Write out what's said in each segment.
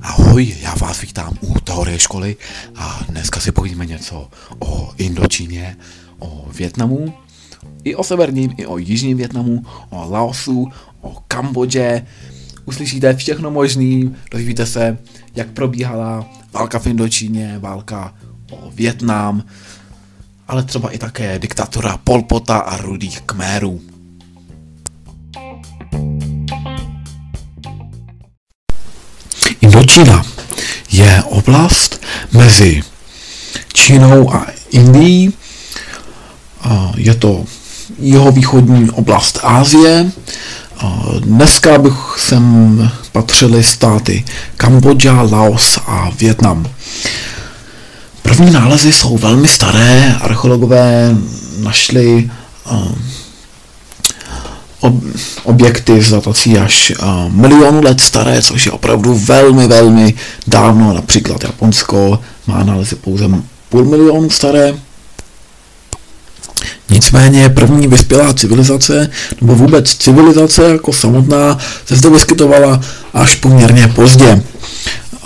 Ahoj, já vás vítám u teorie školy a dneska si povíme něco o Indočíně, o Větnamu, i o severním, i o jižním Větnamu, o Laosu, o Kambodži. Uslyšíte všechno možný, dozvíte se, jak probíhala válka v Indočíně, válka o Větnam, ale třeba i také diktatura Polpota a rudých kmérů. Indočína je oblast mezi Čínou a Indií. Je to jihovýchodní oblast Ázie. Dneska bych sem patřili státy Kambodža, Laos a Větnam. První nálezy jsou velmi staré. Archeologové našli objekty s datací až uh, milionu let staré, což je opravdu velmi, velmi dávno. Například Japonsko má nálezy pouze půl milionu staré. Nicméně první vyspělá civilizace, nebo vůbec civilizace jako samotná, se zde vyskytovala až poměrně pozdě.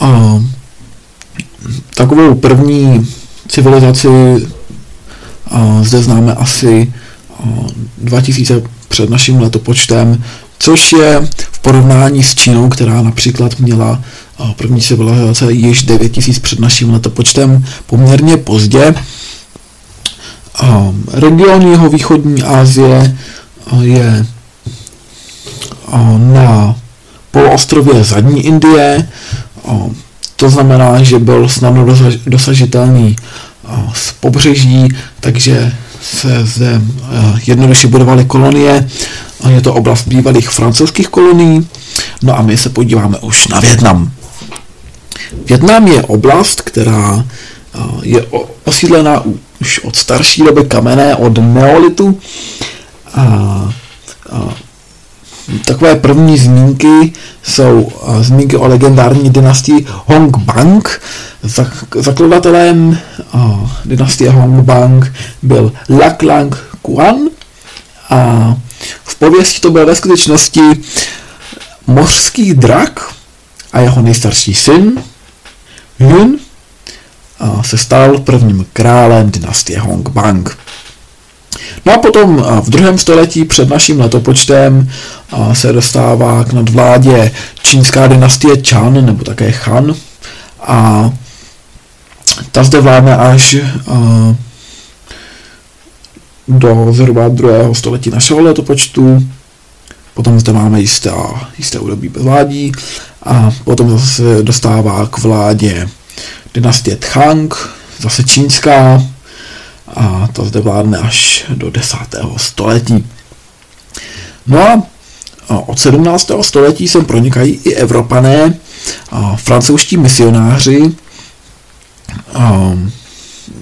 Uh, takovou první civilizaci uh, zde známe asi uh, 2000 před naším letopočtem, což je v porovnání s Čínou, která například měla první civilizace již 9000 před naším letopočtem poměrně pozdě. Region jeho východní Asie je na poloostrově Zadní Indie, to znamená, že byl snadno dosažitelný z pobřeží, takže se zde eh, jednoduše budovaly kolonie. Je to oblast bývalých francouzských kolonií. No a my se podíváme už na Větnam. Větnam je oblast, která eh, je osídlená už od starší doby kamenné, od neolitu. A, a takové první zmínky jsou zmínky o legendární dynastii Hong Bang. Zakladatelem dynastie Hong Bang byl Lak Lang Kuan a v pověsti to byl ve skutečnosti mořský drak a jeho nejstarší syn Yun se stal prvním králem dynastie Hong Bang. No a potom v druhém století před naším letopočtem se dostává k nadvládě čínská dynastie Chan, nebo také Han. A ta zde vládne až do zhruba druhého století našeho letopočtu. Potom zde máme jisté, jisté údobí bezvládí a potom zase dostává k vládě dynastie Tchang, zase čínská, a to zde vládne až do 10. století. No a od 17. století sem pronikají i Evropané, francouzští misionáři,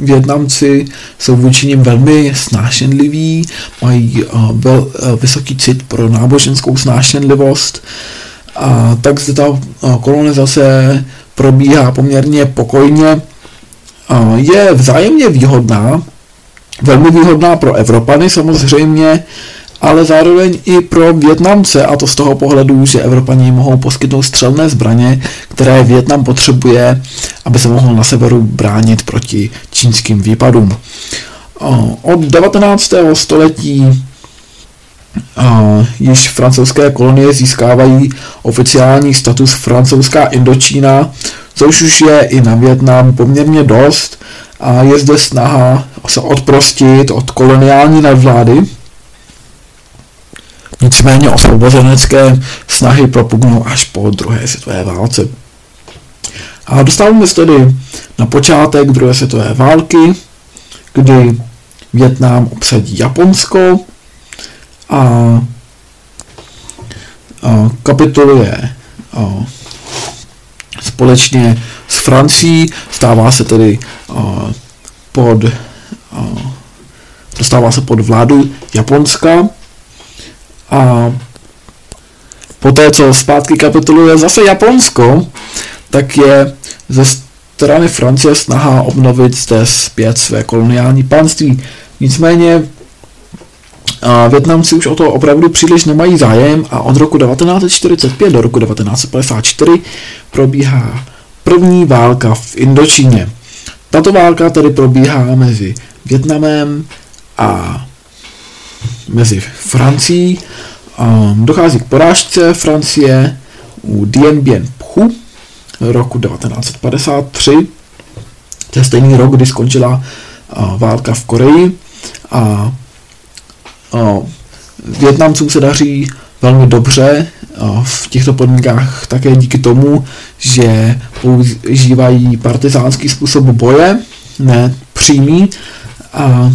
Větnamci jsou vůči nim velmi snášenliví, mají vel, vysoký cit pro náboženskou snášenlivost, a tak zde ta kolonizace probíhá poměrně pokojně. Je vzájemně výhodná, velmi výhodná pro Evropany samozřejmě, ale zároveň i pro Větnamce, a to z toho pohledu, že Evropani mohou poskytnout střelné zbraně, které Větnam potřebuje, aby se mohl na severu bránit proti čínským výpadům. Od 19. století již francouzské kolonie získávají oficiální status francouzská Indočína, což už je i na Větnam poměrně dost, a je zde snaha se odprostit od koloniální nadvlády. Nicméně osvobozenecké snahy propugnou až po druhé světové válce. A dostáváme se tedy na počátek druhé světové války, kdy Větnam obsadí Japonsko a, a kapituluje a, společně s Francií, stává se tedy uh, pod uh, dostává se pod vládu Japonska a poté, co zpátky kapituluje zase Japonsko, tak je ze strany Francie snaha obnovit zde zpět své koloniální panství. Nicméně Větnamci už o to opravdu příliš nemají zájem a od roku 1945 do roku 1954 probíhá první válka v Indočíně. Tato válka tedy probíhá mezi Větnamem a mezi Francií. Dochází k porážce Francie u Dien Bien Phu roku 1953. To je stejný rok, kdy skončila válka v Koreji a Větnamcům se daří velmi dobře v těchto podmínkách také díky tomu, že používají partizánský způsob boje, ne přímý. A,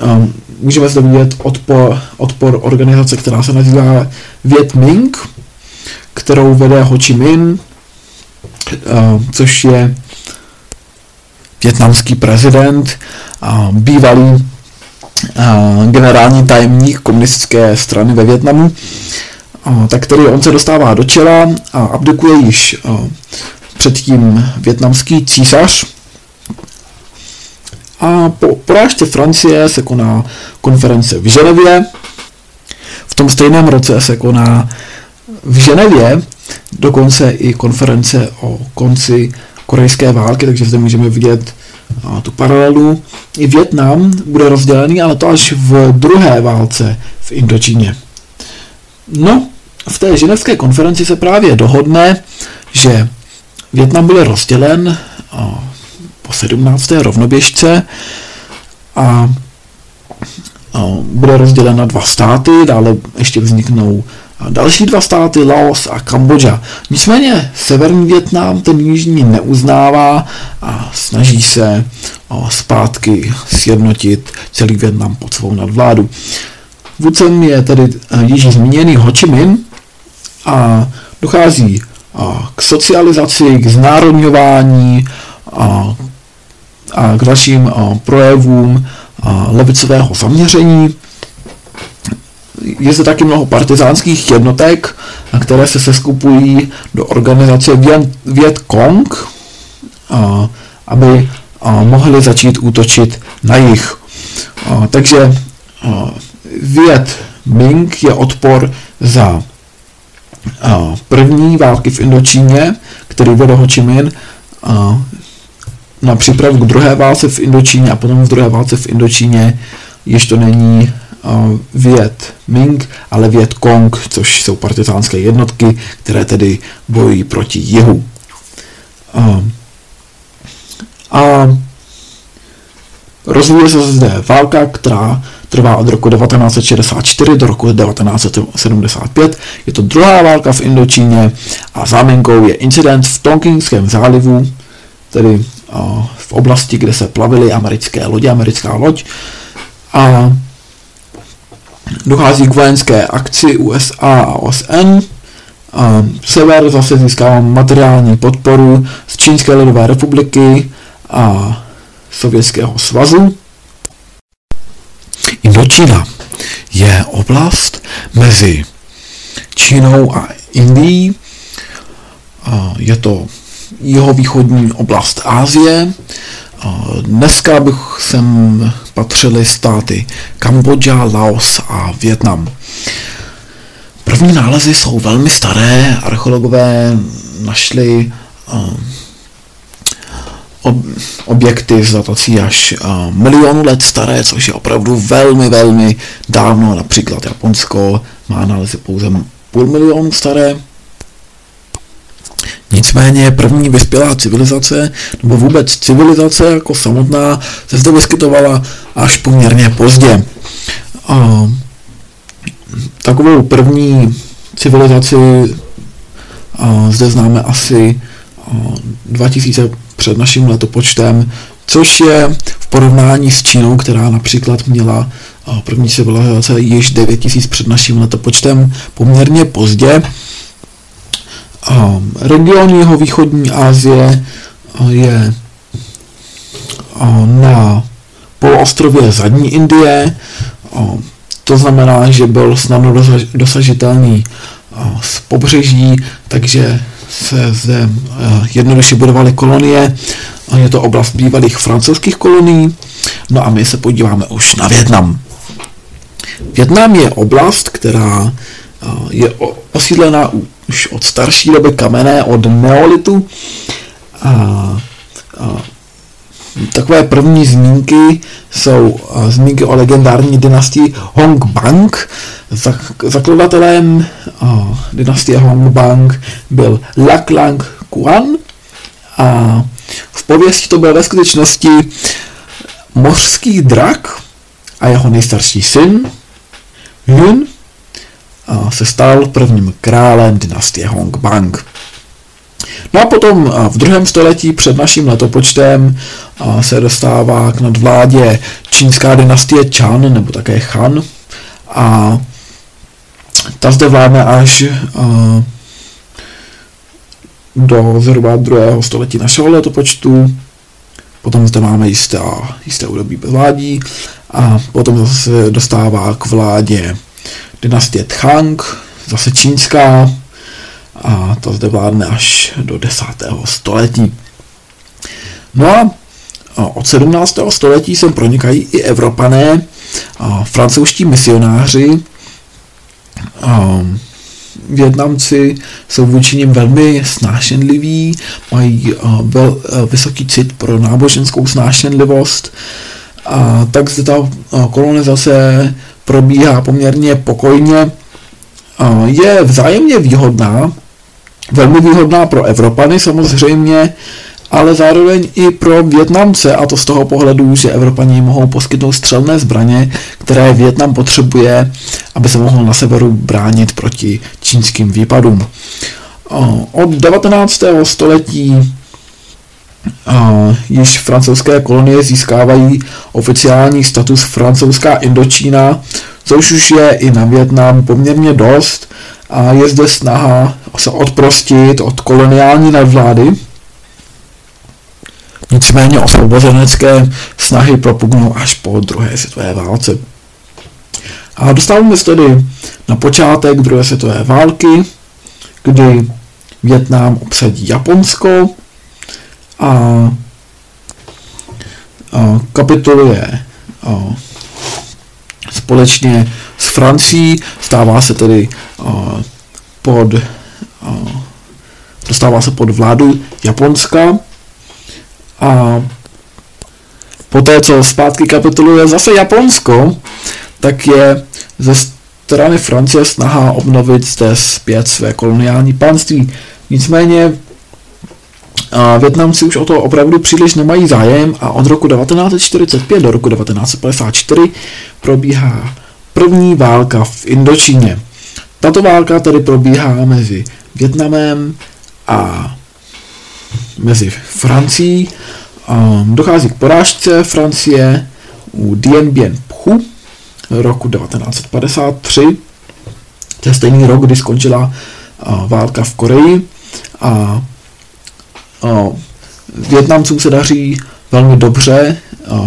a můžeme zde vidět odpor, odpor organizace, která se nazývá Viet Minh, kterou vede Ho Chi Minh, což je větnamský prezident, bývalý generální tajemník komunistické strany ve Větnamu, tak který on se dostává do čela a abdikuje již předtím větnamský císař. A po porážce Francie se koná konference v Ženevě. V tom stejném roce se koná v Ženevě dokonce i konference o konci korejské války, takže zde můžeme vidět tu paralelu. I Větnam bude rozdělený, ale to až v druhé válce v Indočíně. No, v té ženevské konferenci se právě dohodne, že Větnam bude rozdělen po 17. rovnoběžce a bude rozdělen na dva státy, dále ještě vzniknou další dva státy, Laos a Kambodža. Nicméně severní Větnam ten jižní neuznává a snaží se zpátky sjednotit celý Větnam pod svou nadvládu. Vůdcem je tedy eh, již zmíněný Ho Chi Minh a dochází k socializaci, k znárodňování a, a k dalším projevům levicového zaměření je zde taky mnoho partizánských jednotek, které se seskupují do organizace Viet Cong, aby mohli začít útočit na jich. Takže Viet Ming je odpor za první války v Indočíně, který vedl Ho Chi Minh na přípravu k druhé válce v Indočíně a potom v druhé válce v Indočíně již to není Viet Ming, ale Viet Cong, což jsou partizánské jednotky, které tedy bojují proti jihu. A rozvíje se zde válka, která trvá od roku 1964 do roku 1975. Je to druhá válka v Indočíně a záminkou je incident v Tonkingském zálivu, tedy v oblasti, kde se plavily americké lodě, americká loď. A dochází k vojenské akci USA a OSN. A sever zase získává materiální podporu z Čínské lidové republiky a Sovětského svazu. Indočína je oblast mezi Čínou a Indií. Je to jeho východní oblast Ázie. Dneska bych sem patřily státy Kambodža, Laos a Větnam. První nálezy jsou velmi staré, archeologové našli objekty s datací až milionu let staré, což je opravdu velmi, velmi dávno. Například Japonsko má nálezy pouze půl milionu staré. Nicméně první vyspělá civilizace, nebo vůbec civilizace jako samotná, se zde vyskytovala až poměrně pozdě. A takovou první civilizaci a zde známe asi 2000 před naším letopočtem, což je v porovnání s Čínou, která například měla první civilizace již 9000 před naším letopočtem poměrně pozdě. Region jeho východní Asie je na poloostrově Zadní Indie, to znamená, že byl snadno dosažitelný z pobřeží, takže se zde jednoduše budovaly kolonie. Je to oblast bývalých francouzských kolonií. No a my se podíváme už na Větnam. Větnam je oblast, která je osídlená už od starší doby kamenné, od neolitu. A, a takové první zmínky jsou zmínky o legendární dynastii Hong Bang. Zakladatelem dynastie Hong Bang byl Lak Lang Kuan a v pověsti to byl ve skutečnosti mořský drak a jeho nejstarší syn Yun se stal prvním králem dynastie Hong Bang. No a potom v druhém století před naším letopočtem se dostává k nadvládě čínská dynastie Chan, nebo také Han. A ta zde vládne až do zhruba druhého století našeho letopočtu. Potom zde máme jisté, jisté údobí bezvládí a potom se dostává k vládě dynastie Tchang, zase čínská, a to zde vládne až do 10. století. No a od 17. století sem pronikají i Evropané, a francouzští misionáři, a Větnamci jsou vůči nim velmi snášenliví, mají vysoký cit pro náboženskou snášenlivost, a tak zde ta kolonizace probíhá poměrně pokojně. Je vzájemně výhodná, velmi výhodná pro Evropany samozřejmě, ale zároveň i pro Větnamce, a to z toho pohledu, že Evropani mohou poskytnout střelné zbraně, které Větnam potřebuje, aby se mohl na severu bránit proti čínským výpadům. Od 19. století již francouzské kolonie získávají oficiální status francouzská Indočína, což už je i na Větnam poměrně dost a je zde snaha se odprostit od koloniální nadvlády. Nicméně osvobozenecké snahy propugnou až po druhé světové válce. A dostáváme se tedy na počátek druhé světové války, kdy Větnam obsadí Japonsko a, a kapituluje a, společně s Francií, stává se tedy a, pod a, dostává se pod vládu Japonska a poté, co zpátky kapituluje zase Japonsko, tak je ze strany Francie snaha obnovit zde zpět své koloniální panství. Nicméně Větnamci už o to opravdu příliš nemají zájem a od roku 1945 do roku 1954 probíhá první válka v Indočíně. Tato válka tedy probíhá mezi Větnamem a mezi Francií. Dochází k porážce Francie u Dien Bien Phu roku 1953. To je stejný rok, kdy skončila válka v Koreji a Větnamcům se daří velmi dobře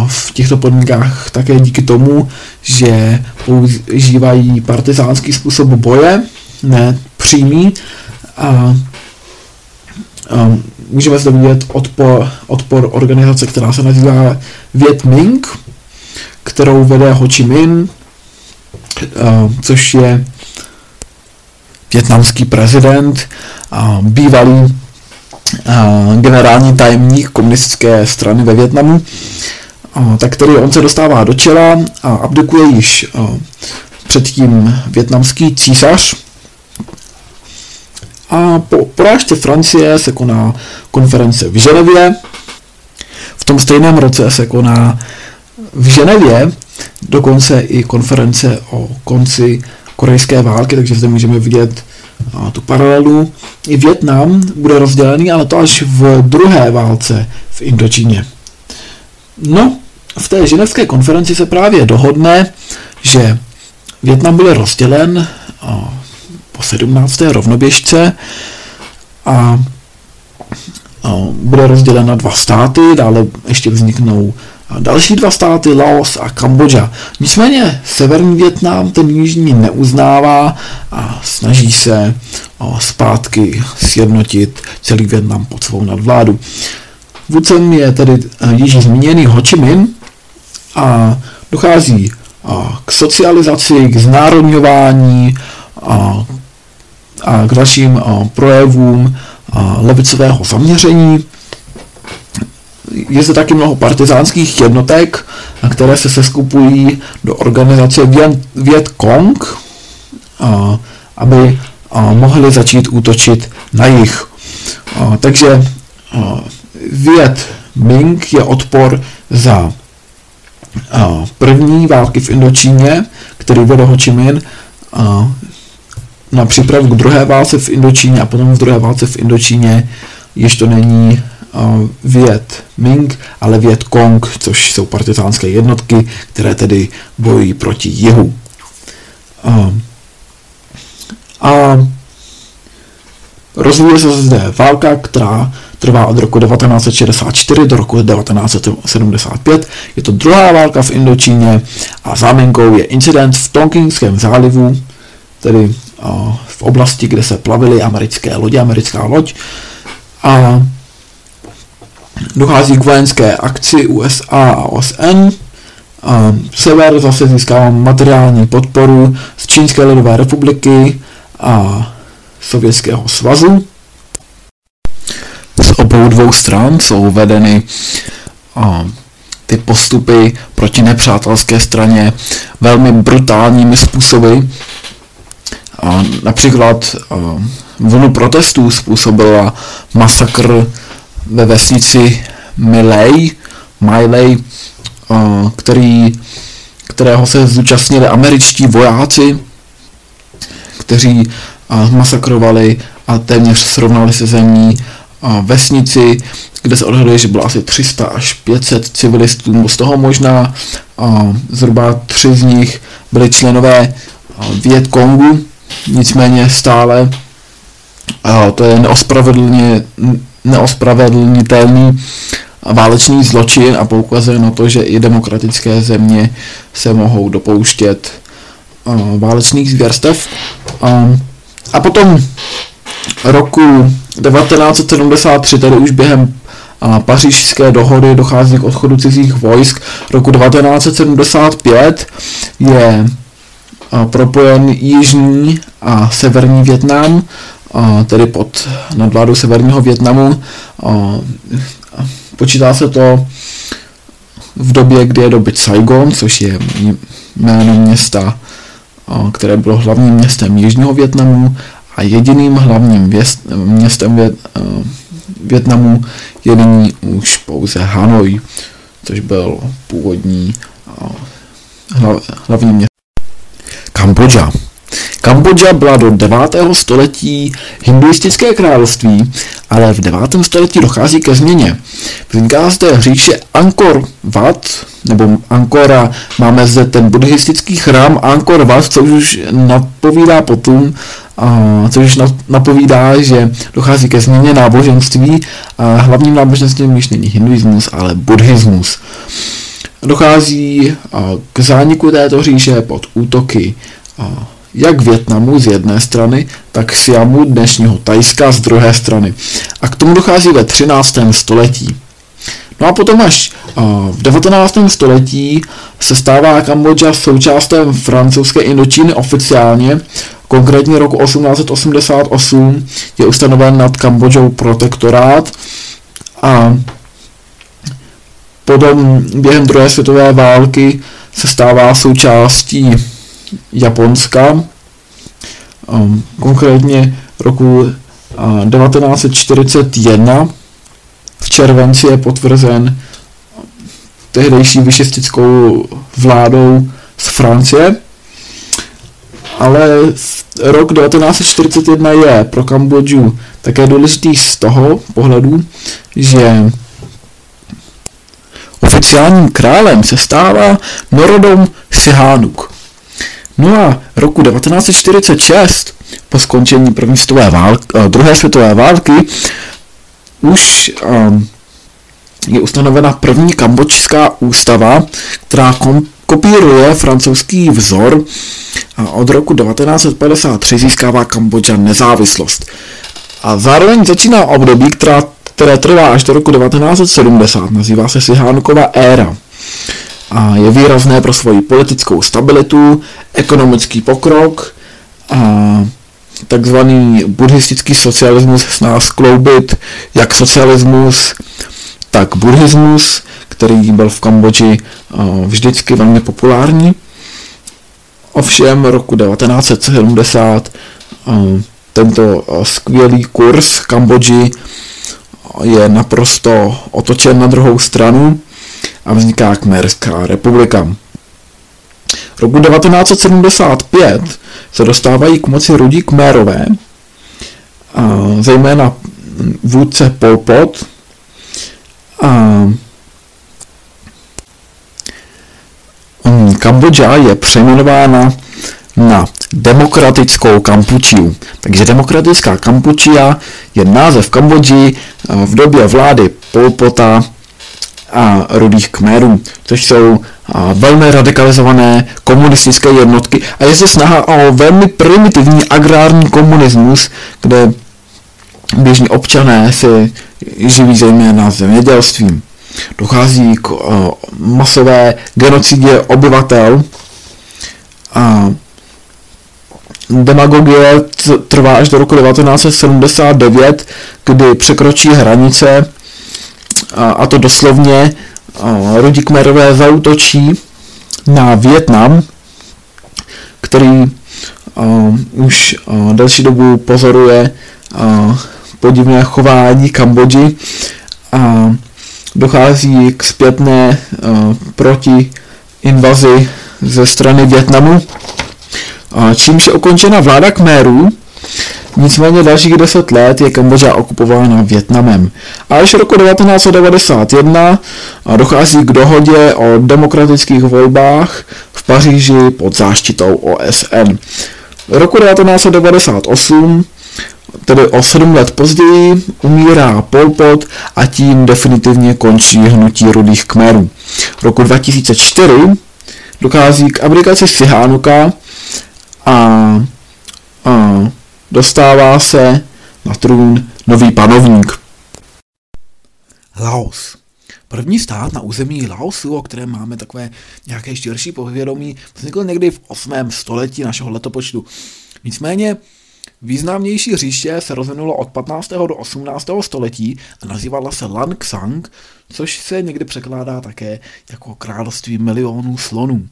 v těchto podmínkách také díky tomu, že používají partizánský způsob boje, ne přímý. A, a můžeme zde vidět odpor, odpor organizace, která se nazývá Viet Minh, kterou vede Ho Chi Minh, což je větnamský prezident, bývalý generální tajemník komunistické strany ve Větnamu, tak který on se dostává do čela a abdikuje již předtím větnamský císař. A po porážce Francie se koná konference v Ženevě. V tom stejném roce se koná v Ženevě dokonce i konference o konci korejské války, takže zde můžeme vidět tu paralelu. I Větnam bude rozdělený, ale to až v druhé válce v Indočíně. No, v té ženevské konferenci se právě dohodne, že Větnam bude rozdělen po 17. rovnoběžce a bude rozdělen na dva státy, dále ještě vzniknou a další dva státy, Laos a Kambodža. Nicméně severní Větnam ten jižní neuznává a snaží se zpátky sjednotit celý Větnam pod svou nadvládu. Vůdcem je tedy již zmíněný Ho Chi Minh a dochází k socializaci, k znárodňování a, a k dalším projevům levicového zaměření. Je zde taky mnoho partizánských jednotek, které se seskupují do organizace Viet Cong, aby mohli začít útočit na jich. Takže Viet Ming je odpor za první války v Indočíně, který vedl Ho Chi Minh na přípravu k druhé válce v Indočíně a potom v druhé válce v Indočíně již to není Viet Ming, ale Viet Cong, což jsou partizánské jednotky, které tedy bojují proti jihu. A rozvíje se zde válka, která trvá od roku 1964 do roku 1975. Je to druhá válka v Indočíně a záminkou je incident v Tonkingském zálivu, tedy v oblasti, kde se plavily americké lodě, americká loď. A dochází k vojenské akci USA a OSN. A sever zase získává materiální podporu z Čínské lidové republiky a Sovětského svazu. Z obou dvou stran jsou vedeny a, ty postupy proti nepřátelské straně velmi brutálními způsoby. A, například a, vlnu protestů způsobila masakr ve vesnici Miley, Miley, který, kterého se zúčastnili američtí vojáci, kteří masakrovali a téměř srovnali se zemí vesnici, kde se odhaduje, že bylo asi 300 až 500 civilistů, z toho možná zhruba tři z nich byli členové Viet Kongu, nicméně stále to je neospravedlně, neospravedlnitelný válečný zločin a poukazuje na to, že i demokratické země se mohou dopouštět válečných zvěrstev. A potom roku 1973, tedy už během pařížské dohody dochází k odchodu cizích vojsk. Roku 1975 je propojen jižní a severní Větnam, tedy pod nadvládou severního Větnamu. Počítá se to v době, kdy je dobyt Saigon, což je jméno města, které bylo hlavním městem Jižního Větnamu a jediným hlavním věst, městem Vět, Větnamu je nyní už pouze Hanoi, což byl původní hlavní město. Kambodža. Kambodža byla do 9. století hinduistické království, ale v 9. století dochází ke změně. Vzniká zde hříše Angkor Wat, nebo Angkora, máme zde ten buddhistický chrám Angkor Wat, což už napovídá potom, což už napovídá, že dochází ke změně náboženství a hlavním náboženstvím již není hinduismus, ale buddhismus. Dochází k zániku této říše pod útoky jak Větnamu z jedné strany, tak Siamu dnešního Tajska z druhé strany. A k tomu dochází ve 13. století. No a potom až v 19. století se stává Kambodža součástem francouzské Indočíny oficiálně, konkrétně roku 1888 je ustanoven nad Kambodžou protektorát a potom během druhé světové války se stává součástí Japonska, um, konkrétně roku uh, 1941 v červenci je potvrzen tehdejší vyšistickou vládou z Francie, ale rok 1941 je pro Kambodžu také důležitý z toho pohledu, že oficiálním králem se stává Norodom Sihánuk. No a roku 1946, po skončení první světové války, eh, druhé světové války, už um, je ustanovena první kambočská ústava, která kom, kopíruje francouzský vzor a od roku 1953 získává Kambodža nezávislost. A zároveň začíná období, která, které trvá až do roku 1970, nazývá se Sihánukova éra. A je výrazné pro svoji politickou stabilitu, ekonomický pokrok a takzvaný buddhistický socialismus snaha skloubit jak socialismus, tak buddhismus, který byl v Kambodži vždycky velmi populární. Ovšem roku 1970 tento skvělý kurz Kambodži je naprosto otočen na druhou stranu a vzniká Kmerská republika. Roku 1975 se dostávají k moci rudí Kmérové, zejména vůdce Pol Pot, a Kambodža je přejmenována na demokratickou Kampučiu. Takže demokratická Kampučia je název Kambodži v době vlády Polpota a rudých kmerů, což jsou velmi radikalizované komunistické jednotky a je zde snaha o velmi primitivní agrární komunismus, kde běžní občané si živí zejména zemědělstvím. Dochází k masové genocidě obyvatel a demagogie trvá až do roku 1979, kdy překročí hranice a to doslovně Rudi Kmerové zautočí na Větnam, který už delší dobu pozoruje podivné chování Kambodži a dochází k zpětné proti invazi ze strany Větnamu, čímž je ukončena vláda Kmerů, Nicméně dalších deset let je Kambodža okupována Větnamem. A až roku 1991 dochází k dohodě o demokratických volbách v Paříži pod záštitou OSN. V roku 1998 tedy o sedm let později, umírá Pol Pot a tím definitivně končí hnutí rudých kmerů. V roku 2004 dochází k aplikaci Sihánuka a, a dostává se na trůn nový panovník. Laos. První stát na území Laosu, o kterém máme takové nějaké širší povědomí, vznikl někdy v 8. století našeho letopočtu. Nicméně významnější říště se rozvinulo od 15. do 18. století a nazývala se Langsang, což se někdy překládá také jako království milionů slonů.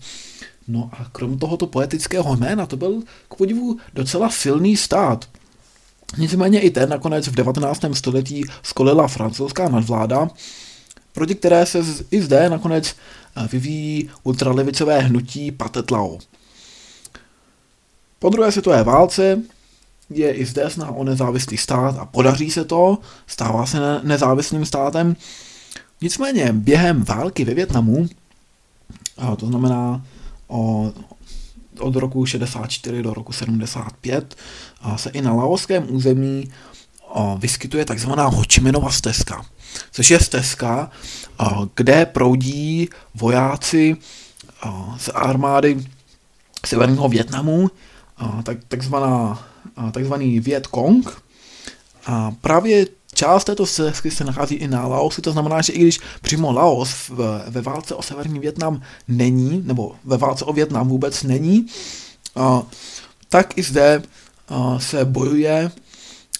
No a krom tohoto poetického jména to byl k podivu docela silný stát. Nicméně i ten nakonec v 19. století skolila francouzská nadvláda, proti které se i zde nakonec eh, vyvíjí ultralevicové hnutí Patetlao. Po druhé světové válce je i zde snaha o nezávislý stát a podaří se to, stává se nezávislým státem. Nicméně během války ve Větnamu, a to znamená o, od roku 64 do roku 75 a se i na laoském území vyskytuje takzvaná Hočiminova stezka, což je stezka, kde proudí vojáci z armády severního Větnamu, tak, takzvaná, takzvaný Viet Cong. A právě Část této stezky se nachází i na Laosu, to znamená, že i když přímo Laos v, ve válce o severní Větnam není, nebo ve válce o Větnam vůbec není, a, tak i zde a, se bojuje,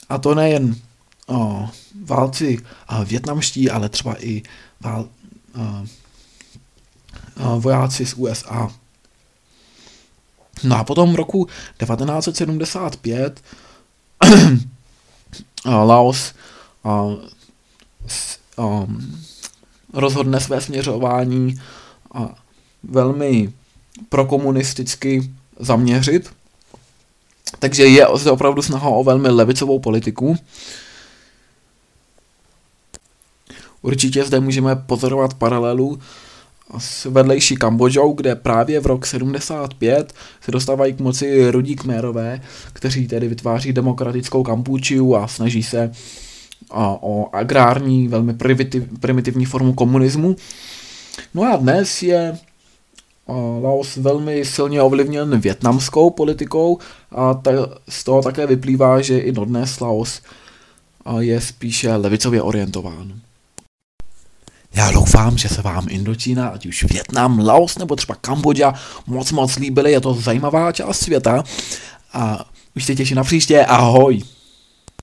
a to nejen a, válci a, větnamští, ale třeba i vál, a, a, vojáci z USA. No a potom v roku 1975 Laos a, a, rozhodne své směřování a velmi prokomunisticky zaměřit. Takže je zde opravdu snaha o velmi levicovou politiku. Určitě zde můžeme pozorovat paralelu s vedlejší Kambodžou, kde právě v rok 75 se dostávají k moci rudí kmérové, kteří tedy vytváří demokratickou Kampučiu a snaží se o agrární, velmi primitivní formu komunismu. No a dnes je Laos velmi silně ovlivněn větnamskou politikou a ta, z toho také vyplývá, že i dodnes Laos je spíše levicově orientován. Já doufám, že se vám Indočína, ať už Větnam, Laos nebo třeba Kambodža moc moc líbily, je to zajímavá část světa a už se těším na příště, ahoj!